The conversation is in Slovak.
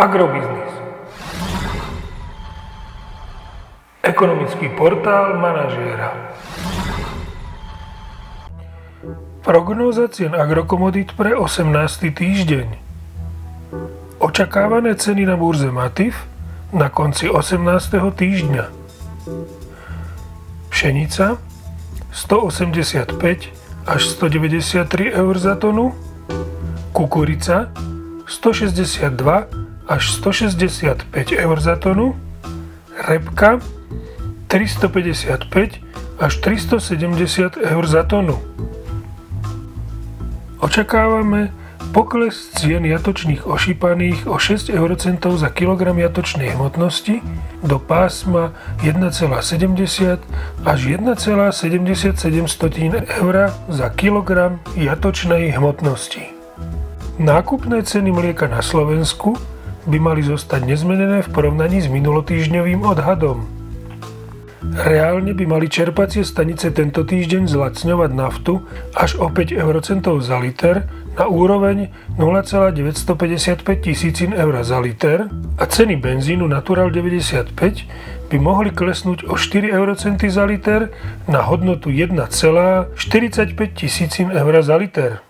Agrobiznis. Ekonomický portál manažéra. Prognóza cien agrokomodít pre 18. týždeň. Očakávané ceny na burze Matif na konci 18. týždňa. Pšenica 185 až 193 eur za tonu, kukurica 162 až 165 eur za tonu, repka 355 až 370 eur za tonu. Očakávame pokles cien jatočných ošípaných o 6 eurocentov za kilogram jatočnej hmotnosti do pásma 1,70 až 1,77 eur za kilogram jatočnej hmotnosti. Nákupné ceny mlieka na Slovensku by mali zostať nezmenené v porovnaní s minulotýžňovým odhadom. Reálne by mali čerpacie stanice tento týždeň zlacňovať naftu až o 5 eurocentov za liter na úroveň 0,955 tisícin eur za liter a ceny benzínu Natural 95 by mohli klesnúť o 4 eurocenty za liter na hodnotu 1,45 tisícin eur za liter.